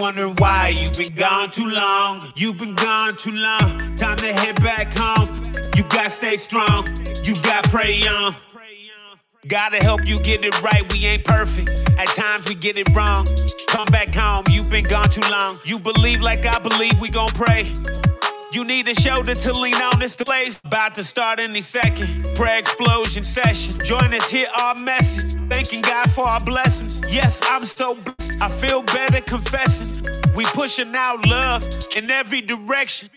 wondering why you've been gone too long. You've been gone too long. Time to head back home. You gotta stay strong. You gotta pray on. Gotta help you get it right. We ain't perfect. At times we get it wrong. Come back home. You've been gone too long. You believe like I believe. We gon' pray. You need a shoulder to lean on this place. About to start any second. Prayer explosion session. Join us, hear our message. Thanking God for our blessings. Yes, I'm so blessed. I feel better confessing. We pushing out love in every direction.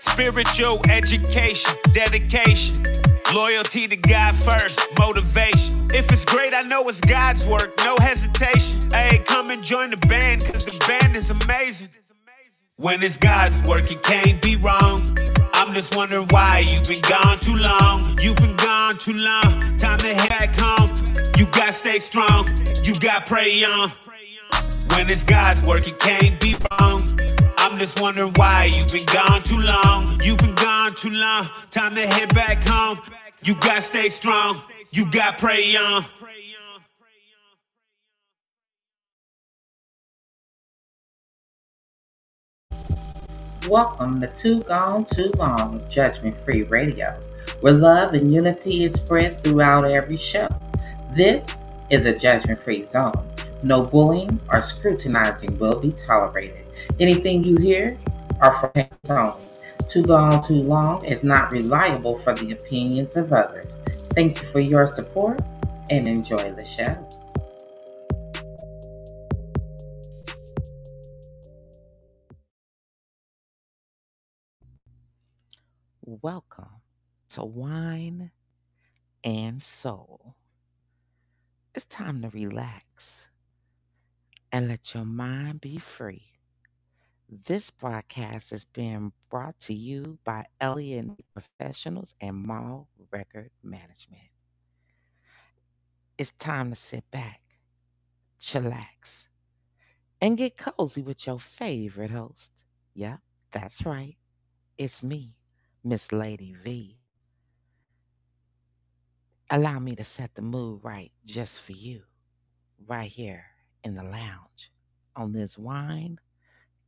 Spiritual education, dedication. Loyalty to God first, motivation. If it's great, I know it's God's work, no hesitation. Hey, come and join the band, cause the band is amazing. When it's God's work, it can't be wrong. I'm just wondering why you've been gone too long. You've been gone too long. Time to head back home. You gotta stay strong. You gotta pray young. When it's God's work, it can't be wrong. I'm just wondering why you've been gone too long. You've been gone too long. Time to head back home. You gotta stay strong. You gotta pray young. Welcome to Too Gone Too Long Judgment Free Radio, where love and unity is spread throughout every show. This is a judgment free zone. No bullying or scrutinizing will be tolerated. Anything you hear are for hands only. Too Gone Too Long is not reliable for the opinions of others. Thank you for your support and enjoy the show. Welcome to Wine and Soul. It's time to relax and let your mind be free. This broadcast is being brought to you by Elliott Professionals and Mall Record Management. It's time to sit back, chillax, and get cozy with your favorite host. Yep, that's right. It's me, Miss Lady V. Allow me to set the mood right just for you, right here in the lounge on this wine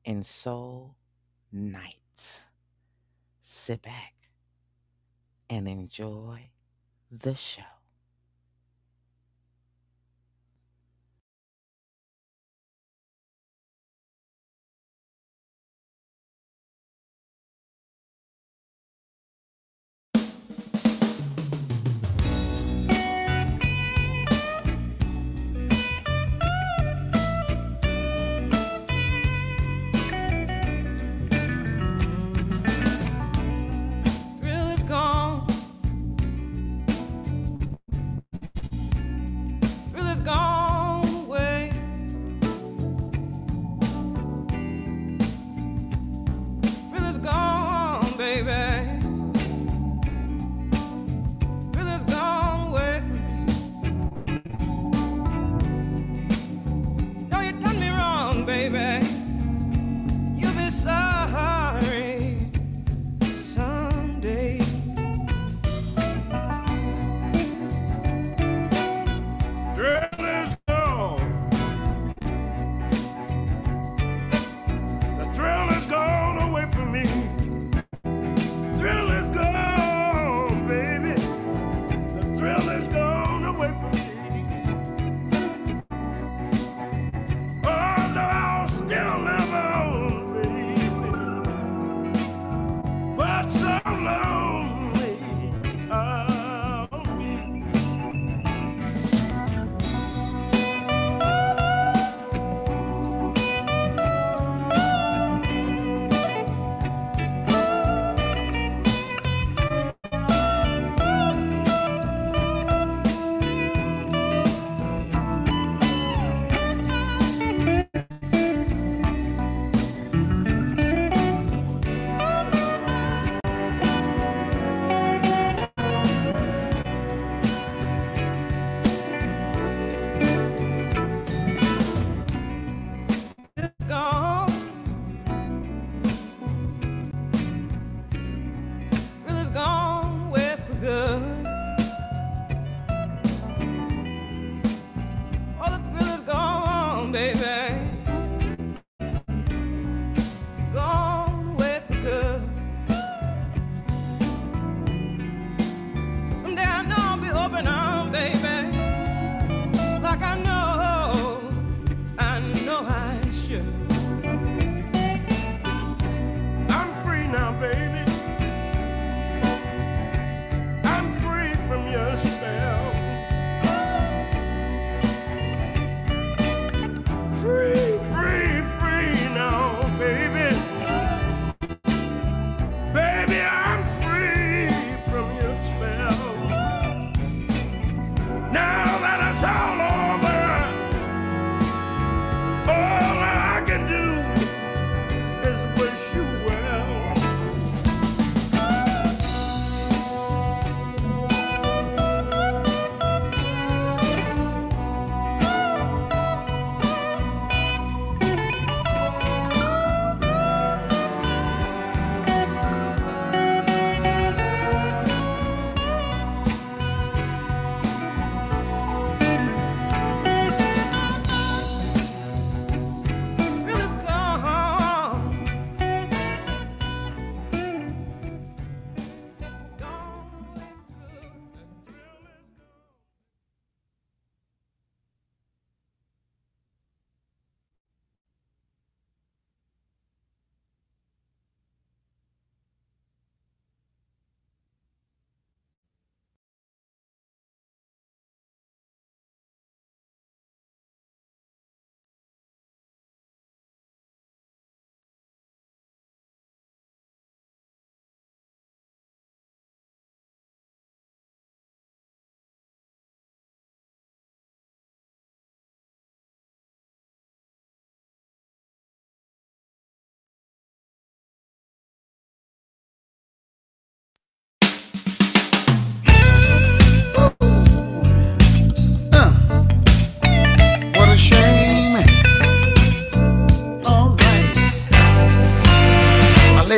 and soul night. Sit back and enjoy the show.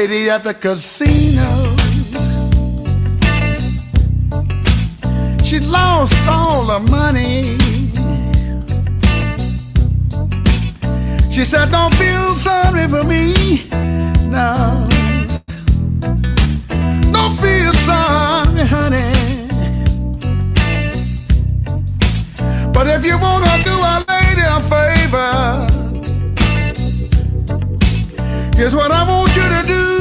Lady at the casino. She lost all her money. She said, Don't feel sorry for me. No. Don't feel sorry, honey. But if you wanna do a lady a favor, here's what I want you to do.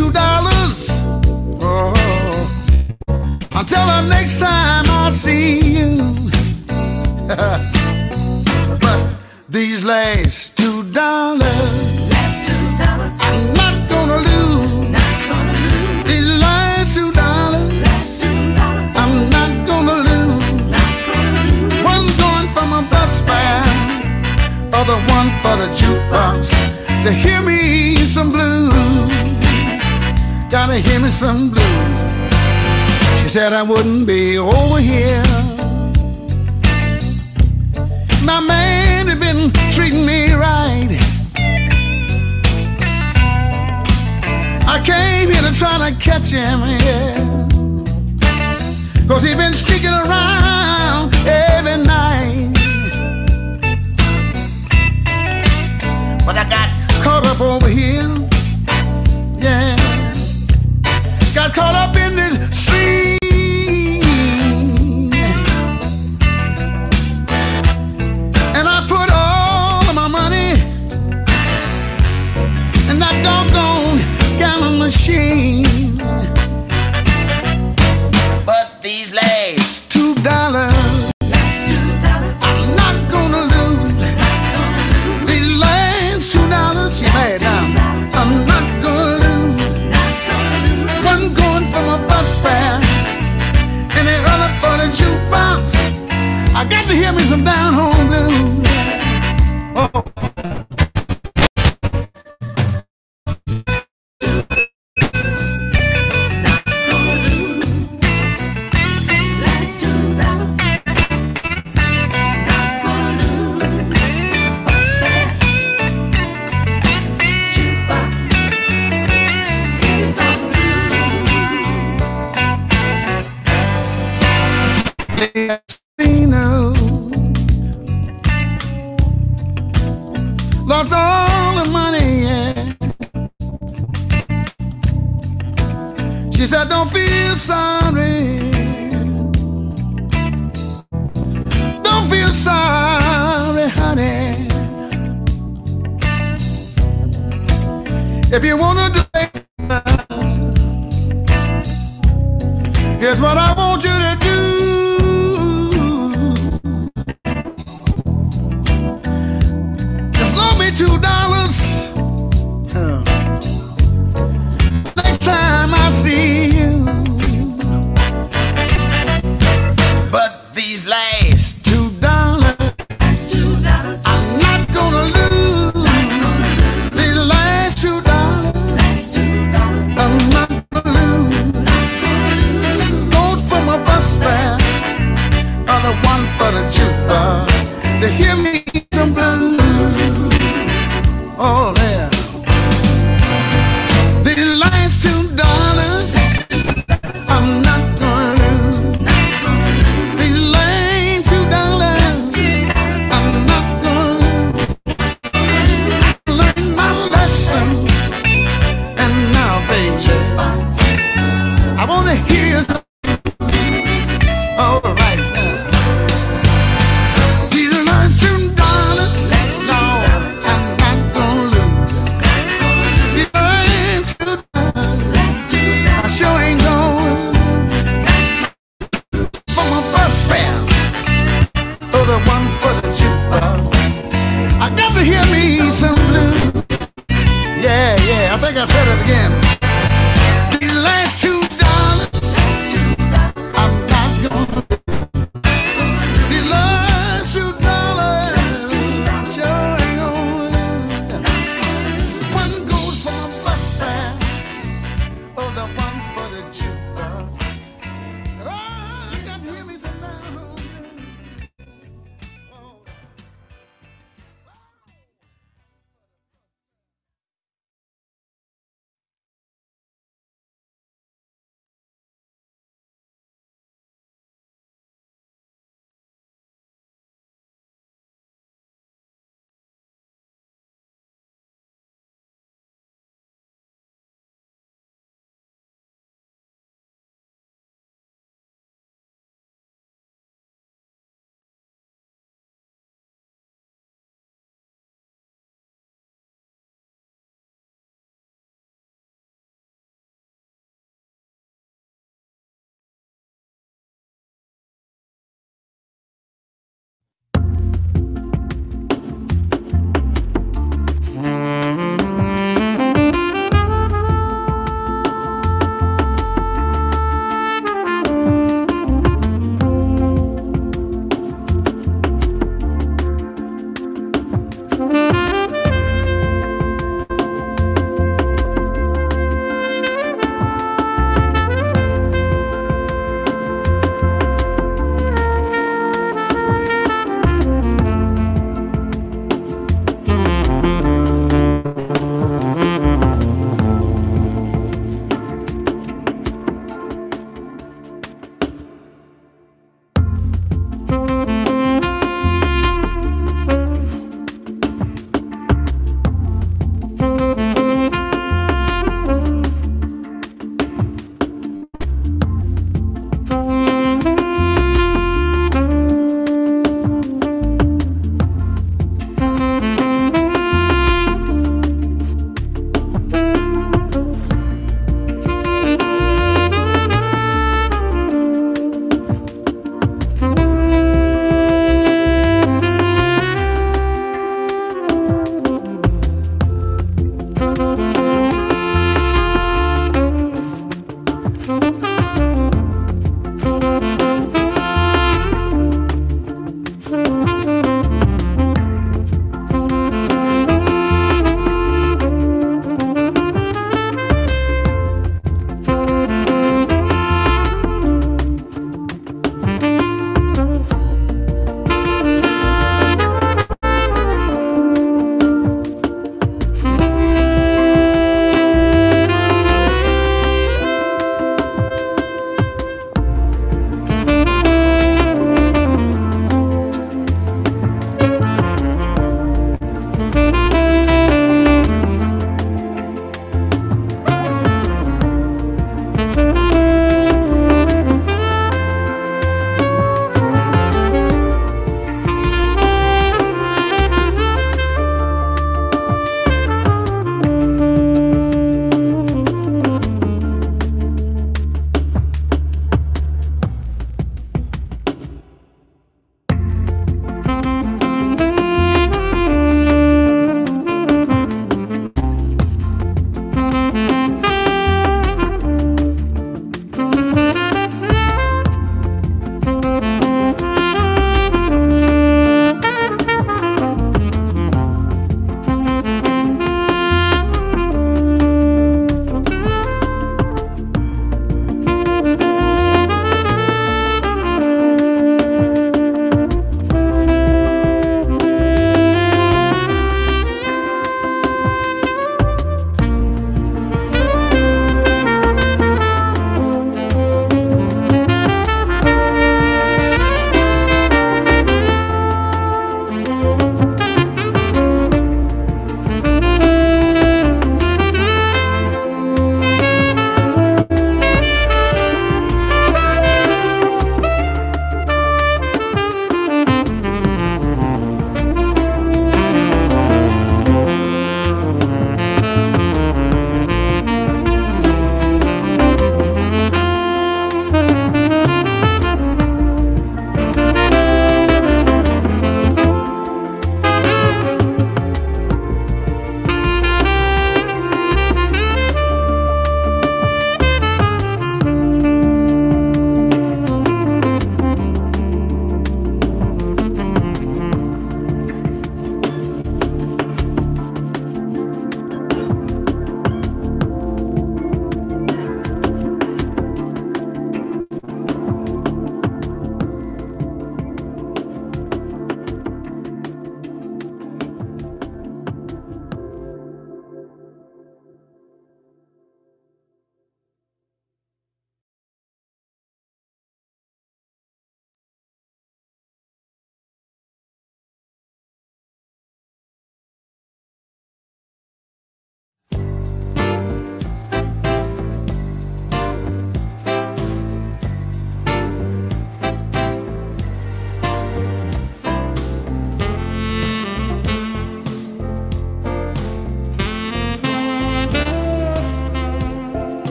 Two dollars. Uh-huh. Oh, until the next time I see you. but these last two dollars, I'm not gonna lose. Not gonna lose. These last two dollars, I'm not gonna lose. One going for my bus fare, other one for the jukebox to hear me some blues. Gotta hear me some blues. She said I wouldn't be over here. My man had been treating me right. I came here to try to catch him, yeah. Cause he been sneaking around every night. But I got caught up over here, yeah. Got caught up in this scene. Fare, and the other for the jukebox. I got to hear me some down home blues. Oh. Don't feel sorry. Don't feel sorry, honey. If you wanna do it, here's what I want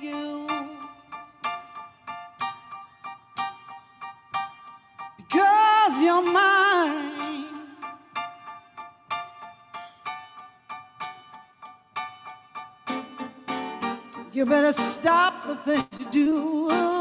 You because you're mine. you better stop the things you do.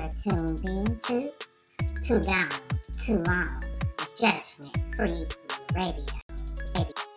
Are tuned to Too Long, Too Long, Judgment Free Radio. Radio.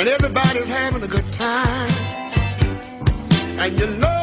And everybody's having a good time. And you know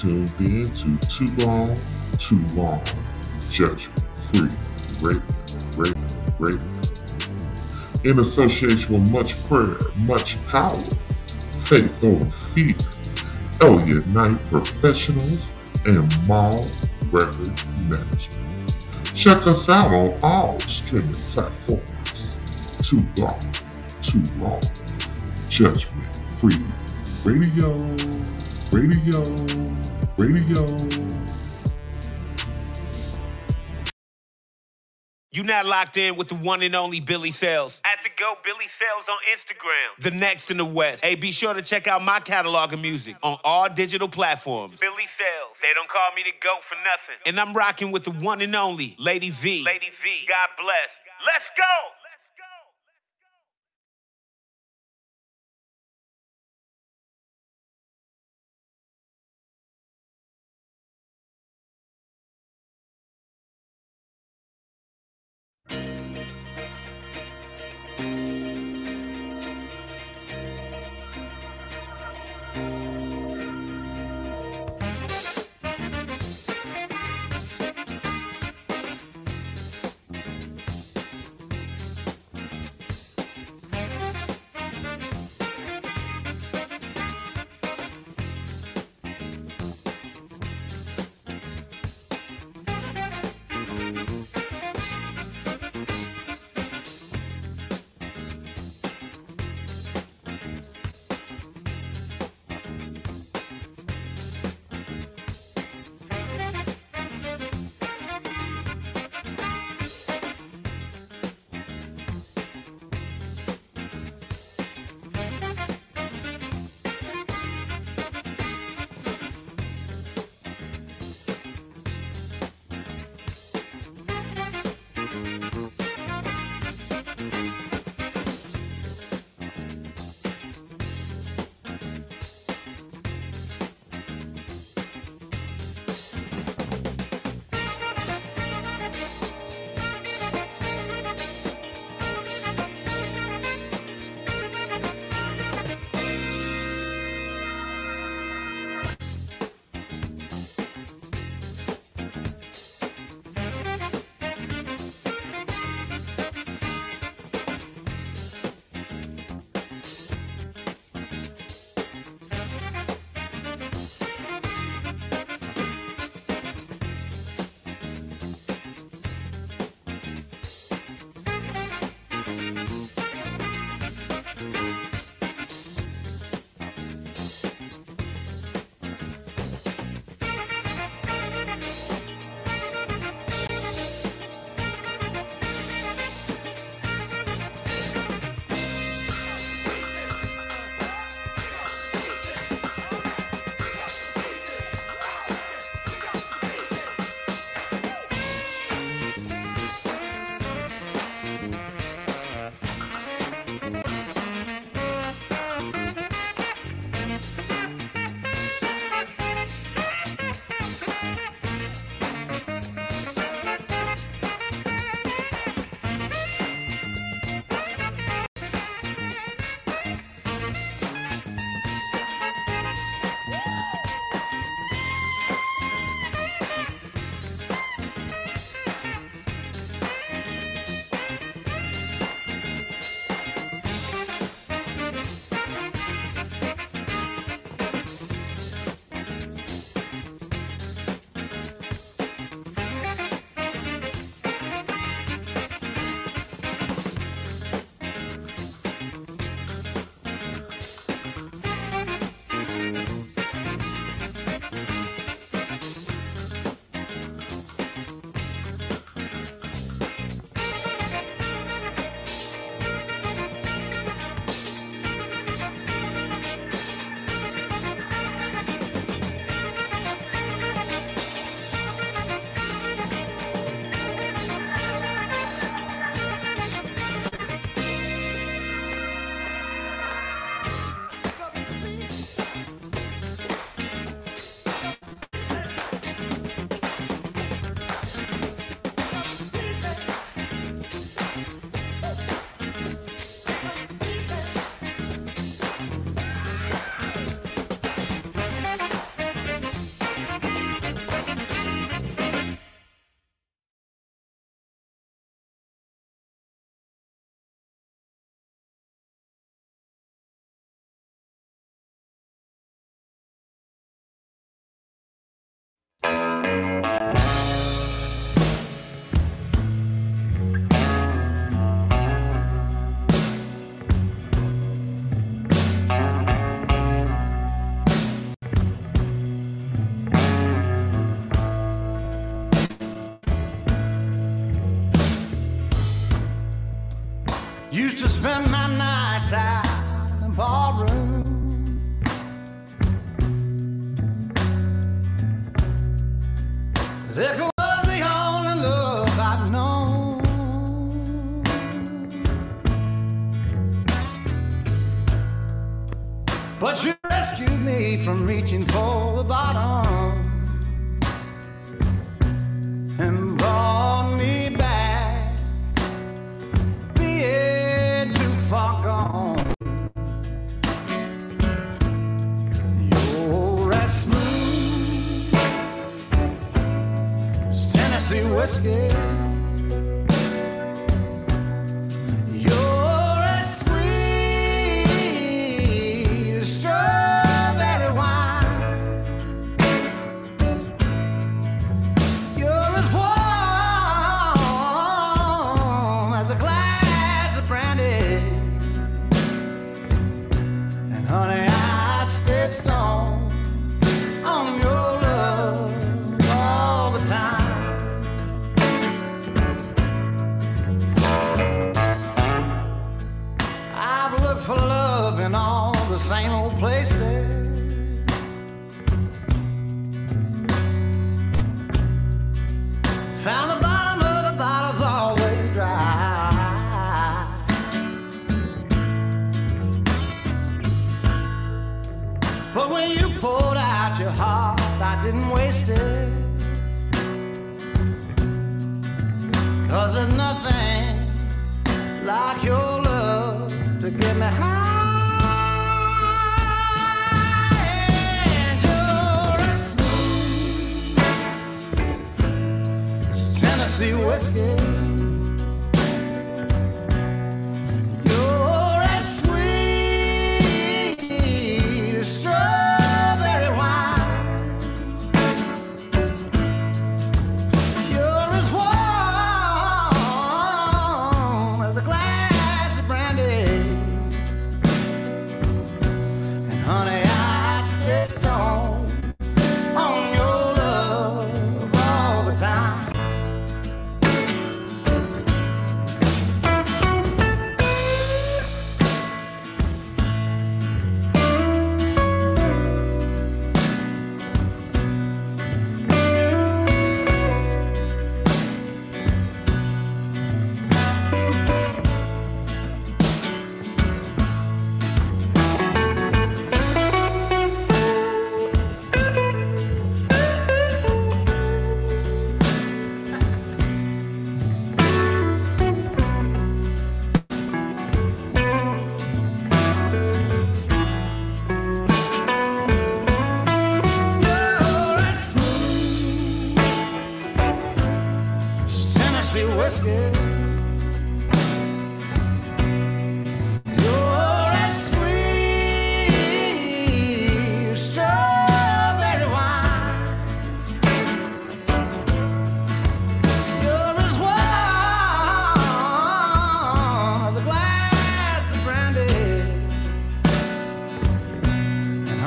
Tuned in to Too Long, Too Long, Judgment Free Radio, Radio, Radio. In association with much prayer, much power, faith over fear, Elliott Knight Professionals, and Mall Record Management. Check us out on all streaming platforms. Too long, too long. Judgment Free Radio, Radio, Radio. You now locked in with the one and only Billy Sales. At the Go Billy Sales on Instagram. The next in the West. Hey, be sure to check out my catalog of music on all digital platforms. Billy Sales. They don't call me the GOAT for nothing. And I'm rocking with the one and only Lady V. Lady V. God bless. Let's go. my nights out in the ballroom.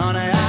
Honey,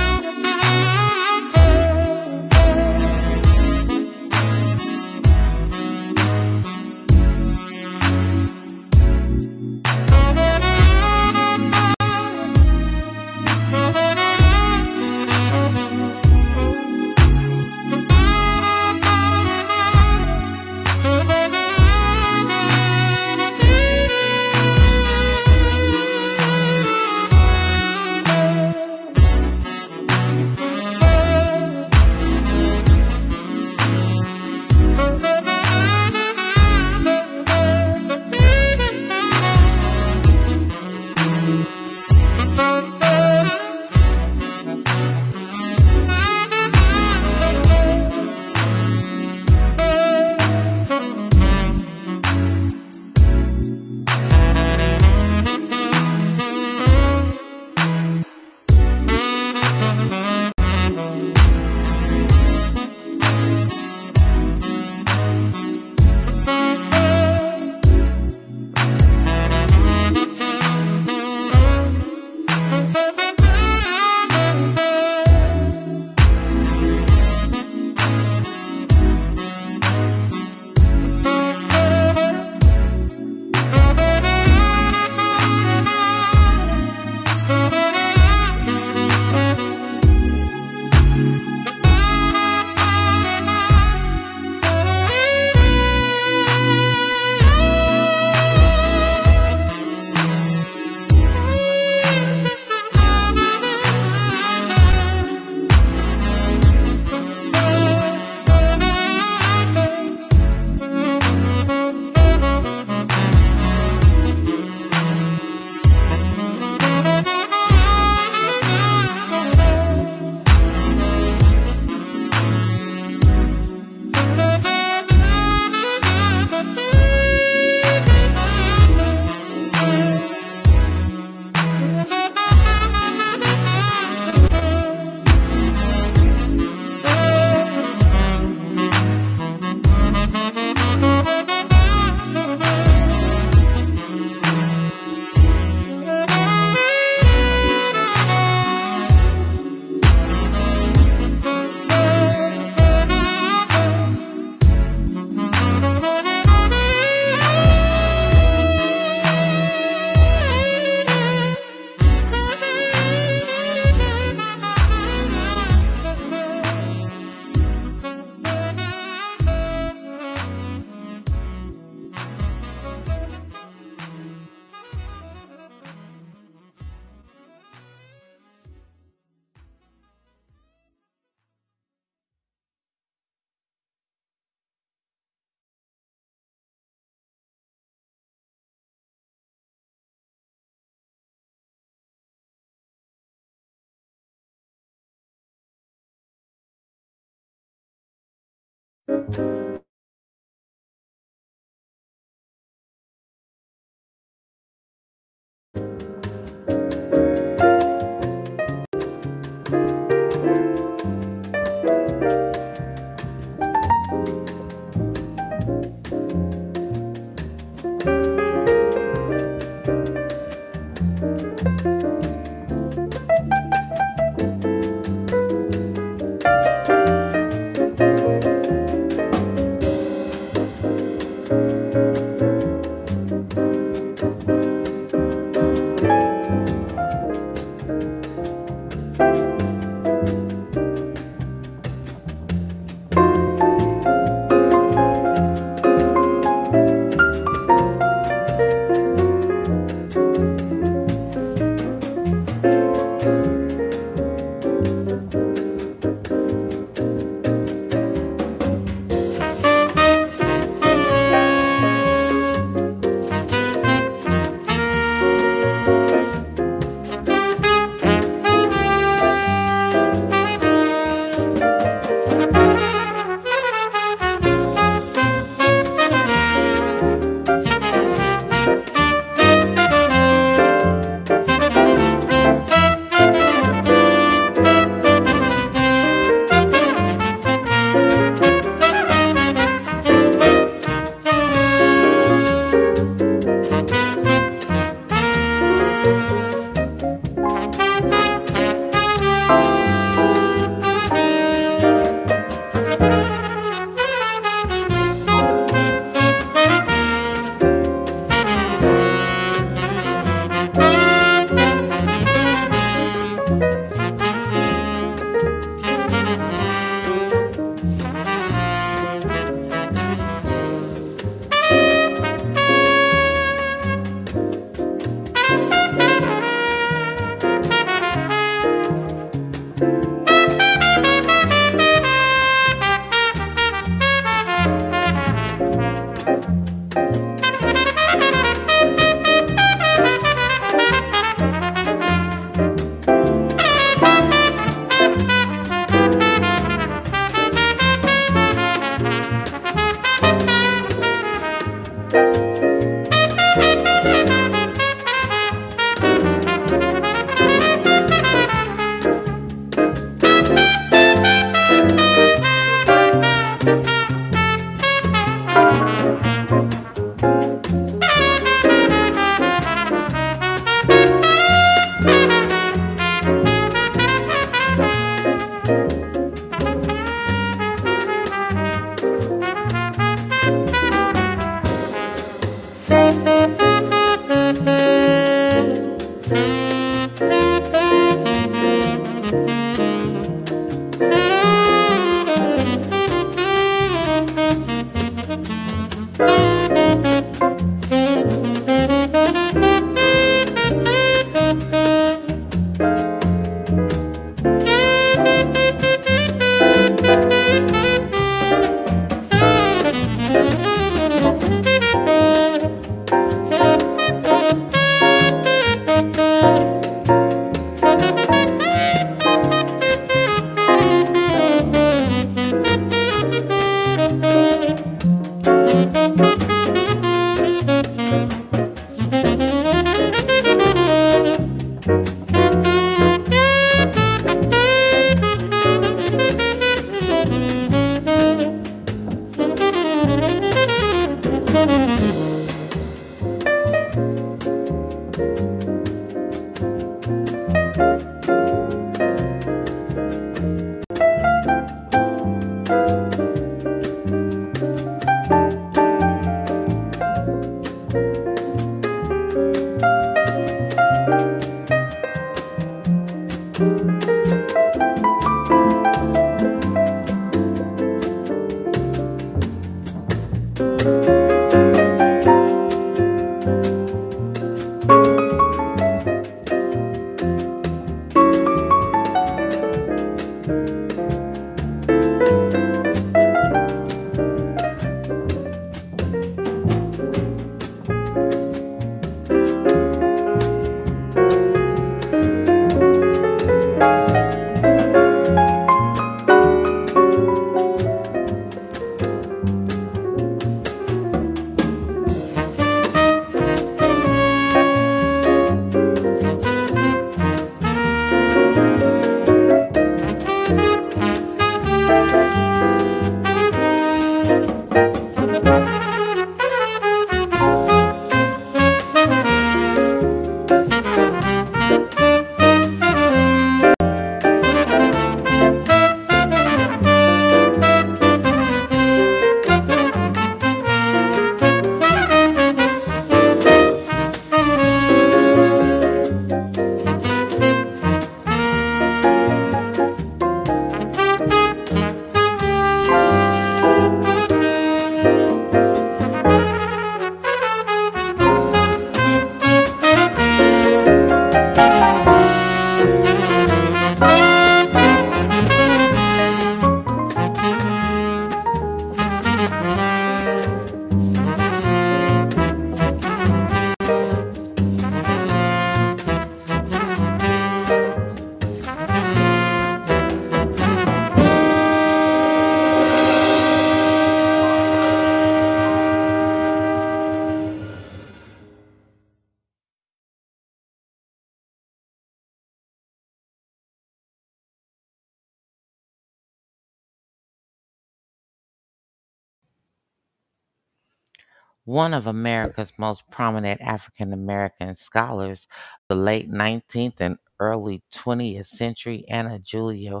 one of America's most prominent African American scholars, the late 19th and early 20th century, Anna Julia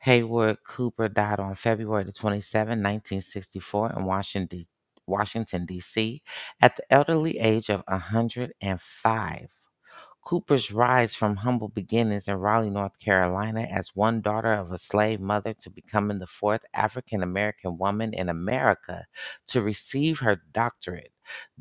Haywood Cooper died on February 27, 1964, in Washington, Washington D.C., at the elderly age of 105. Cooper's rise from humble beginnings in Raleigh, North Carolina, as one daughter of a slave mother to becoming the fourth African American woman in America to receive her doctorate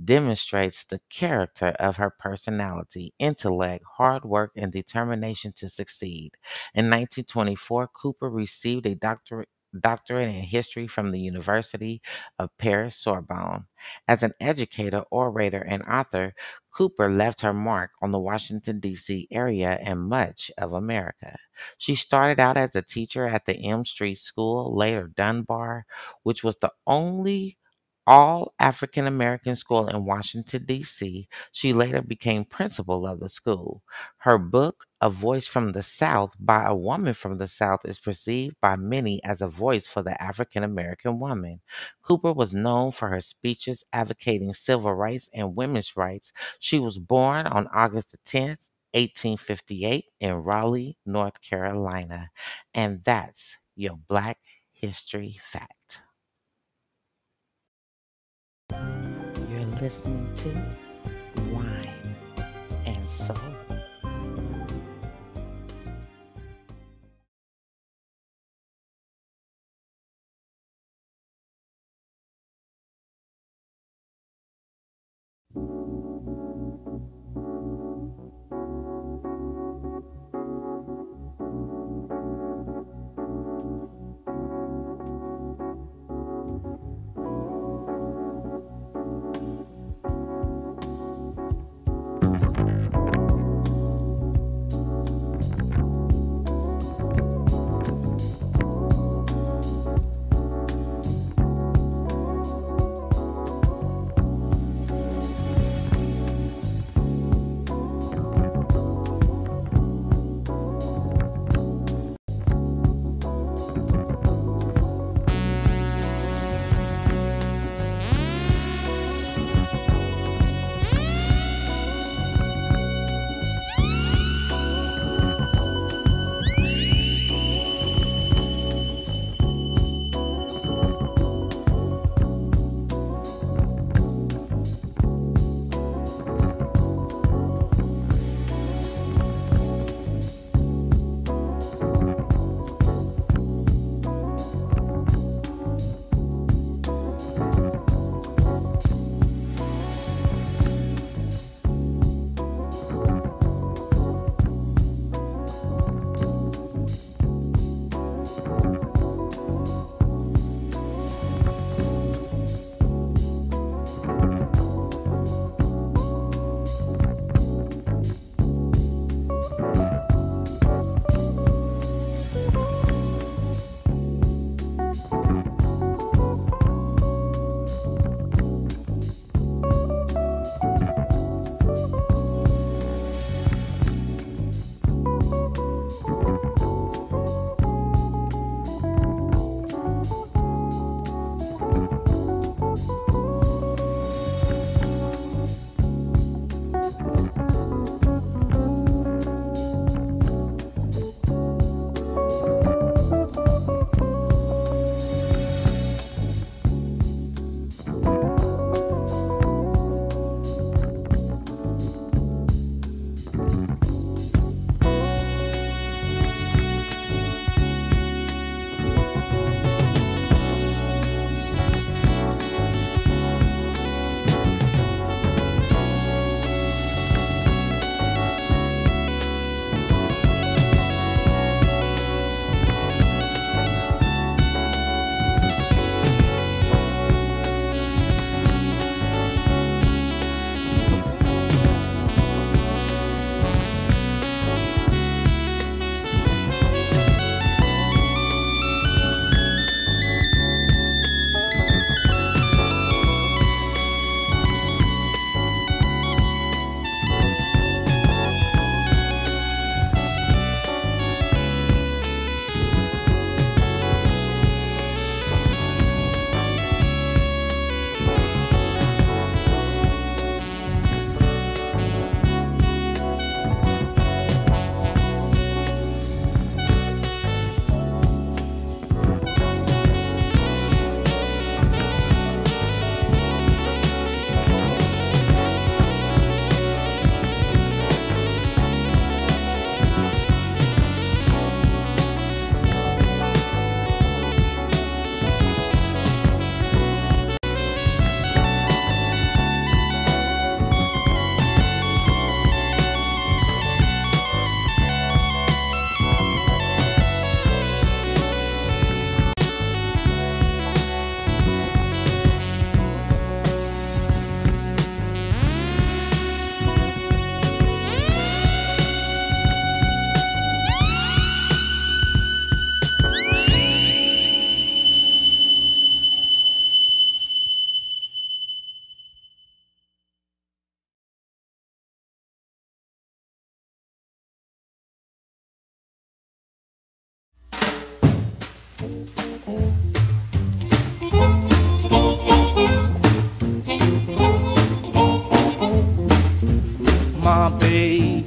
demonstrates the character of her personality, intellect, hard work, and determination to succeed. In 1924, Cooper received a doctorate doctorate in history from the University of Paris Sorbonne. As an educator, orator, and author, Cooper left her mark on the Washington, D.C. area and much of America. She started out as a teacher at the M Street School, later Dunbar, which was the only all African American school in Washington, D.C. She later became principal of the school. Her book, A Voice from the South by a Woman from the South, is perceived by many as a voice for the African American woman. Cooper was known for her speeches advocating civil rights and women's rights. She was born on August the 10th. 1858 in Raleigh, North Carolina. And that's your Black History Fact. You're listening to Wine and Soul.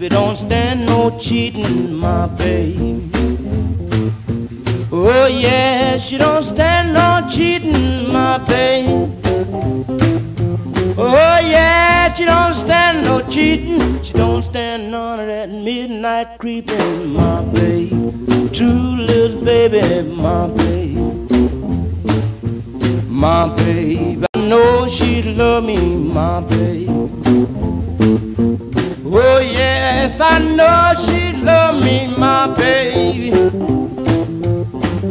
baby, don't stand no cheating, my baby. Oh yeah, she don't stand no cheating, my baby. Oh yeah, she don't stand no cheating. She don't stand none of that midnight creeping, my baby. True little baby, my baby. My baby, I know she love me, my baby. I know she love me, my baby.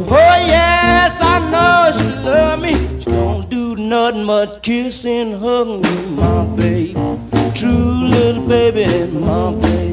Oh yes, I know she love me. She don't do nothing but kiss and hug me, my baby. True little baby, my baby.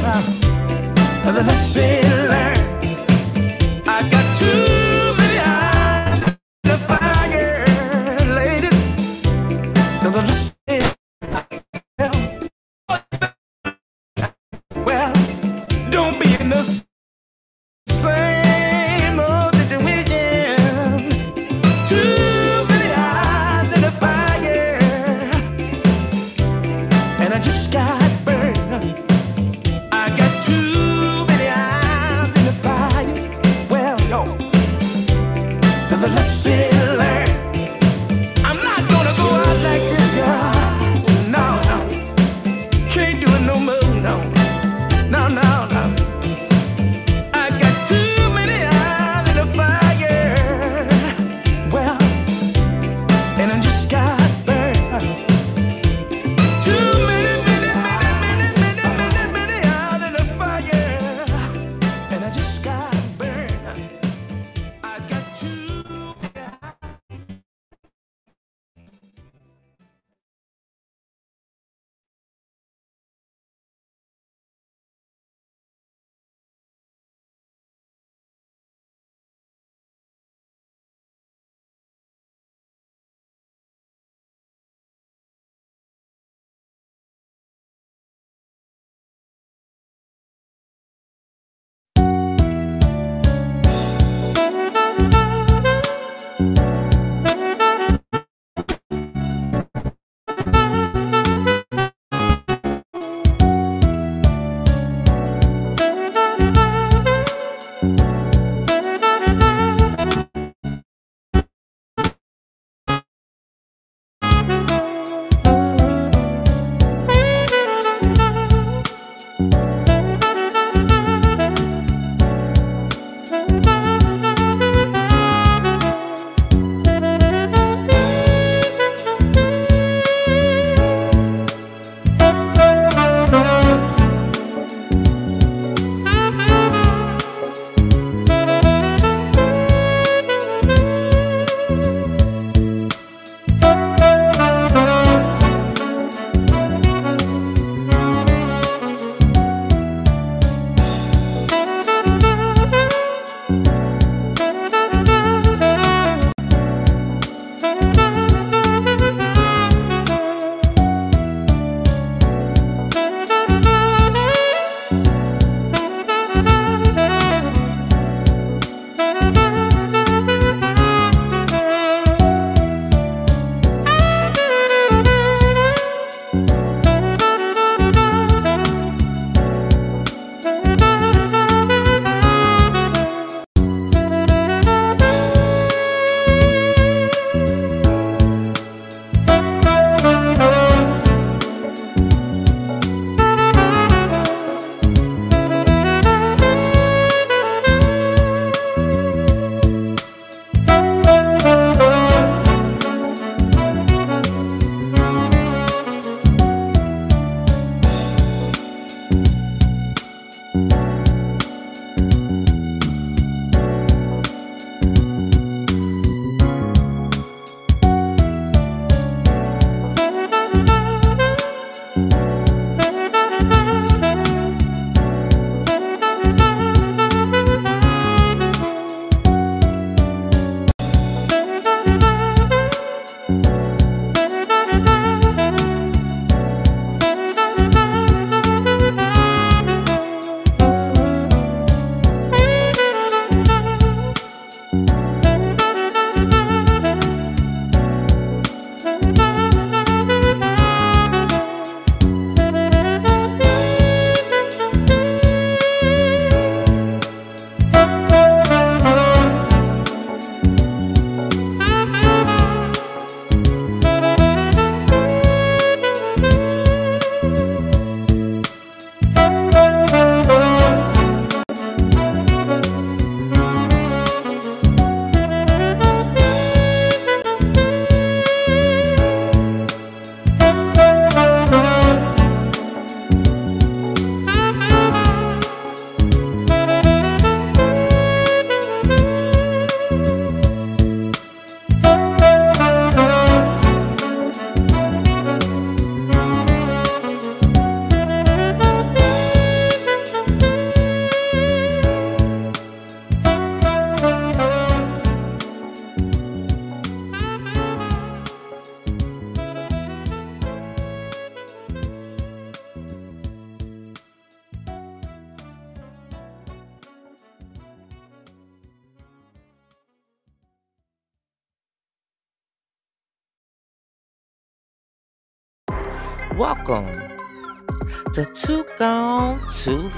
The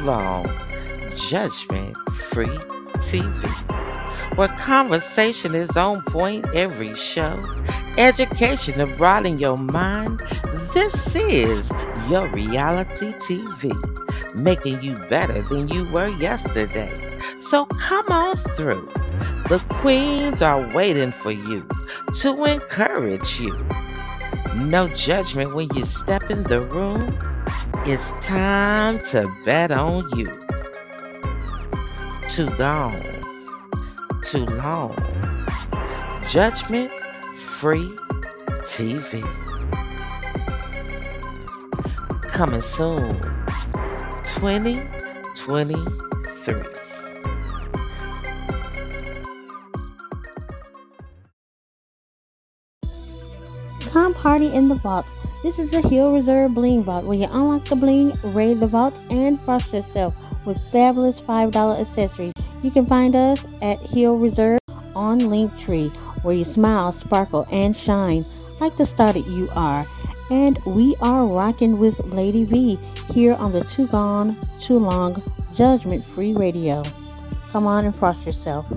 Long Judgment Free TV, where conversation is on point every show, education to broaden your mind. This is your reality TV, making you better than you were yesterday. So come on through. The queens are waiting for you to encourage you. No judgment when you step in the room. It's time to bet on you. Too gone, too long. Judgment free TV. Coming soon, 2023. Come party in the vault. This is the Hill Reserve Bling Vault where you unlock the bling, raid the vault, and frost yourself with fabulous $5 accessories. You can find us at Hill Reserve on Linktree where you smile, sparkle, and shine like the star that you are. And we are rocking with Lady V here on the Too Gone, Too Long Judgment Free Radio. Come on and frost yourself.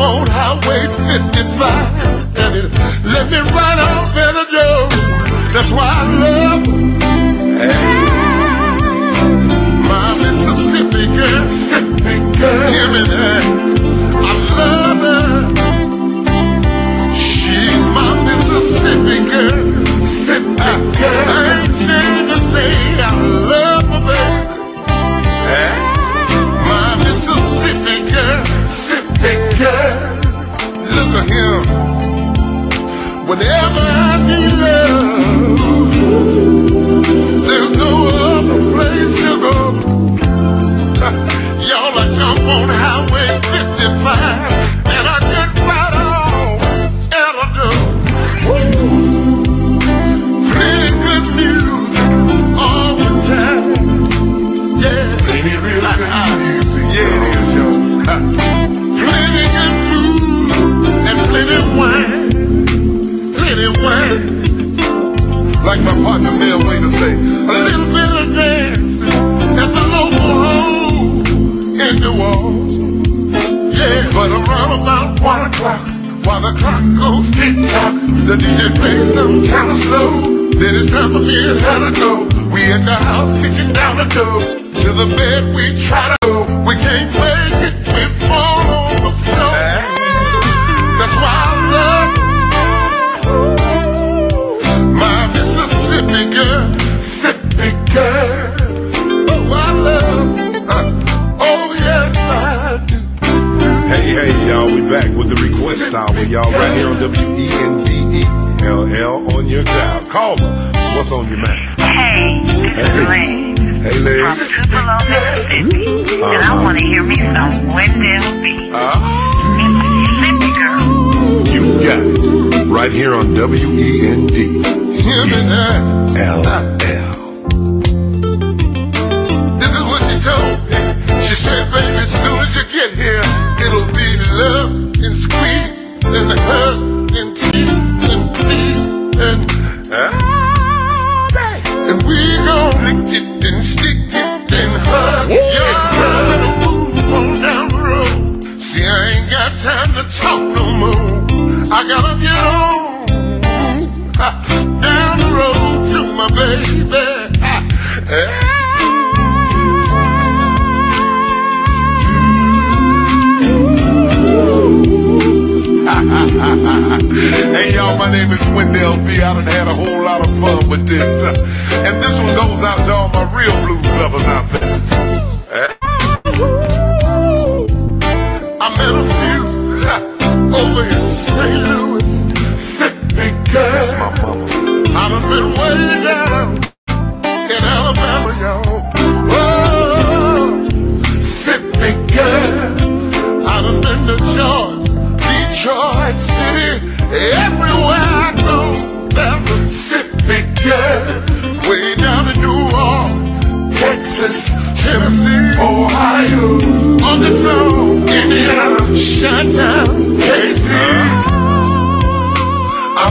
on Highway 55. And it let me right off at the door. That's why I love hey. my Mississippi girl. Mississippi girl. Hear me there. I love her. She's my Mississippi girl. Mississippi girl. to him. Whenever I the clock goes tick tock, the DJ plays some kind of slow. Then it's time for me and her to go. We in the house kicking down the door. To the bed we try to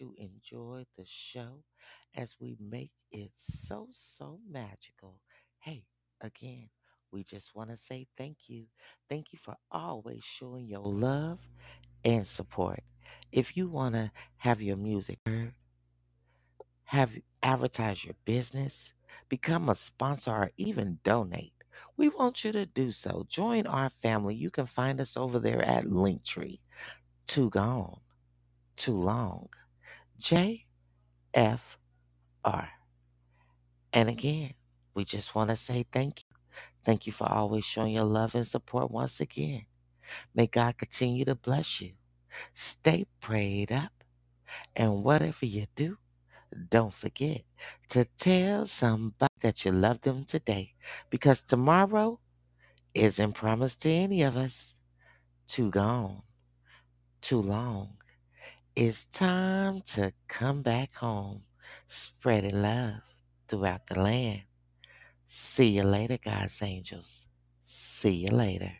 you enjoyed the show as we make it so, so magical. Hey, again, we just want to say thank you. Thank you for always showing your love and support. If you want to have your music heard, have advertise your business, become a sponsor, or even donate, we want you to do so. Join our family. You can find us over there at Linktree. Too gone, too long. J F R. And again, we just want to say thank you. Thank you for always showing your love and support once again. May God continue to bless you. Stay prayed up. And whatever you do, don't forget to tell somebody that you love them today because tomorrow isn't promised to any of us. Too gone, too long. It's time to come back home, spreading love throughout the land. See you later, God's angels. See you later.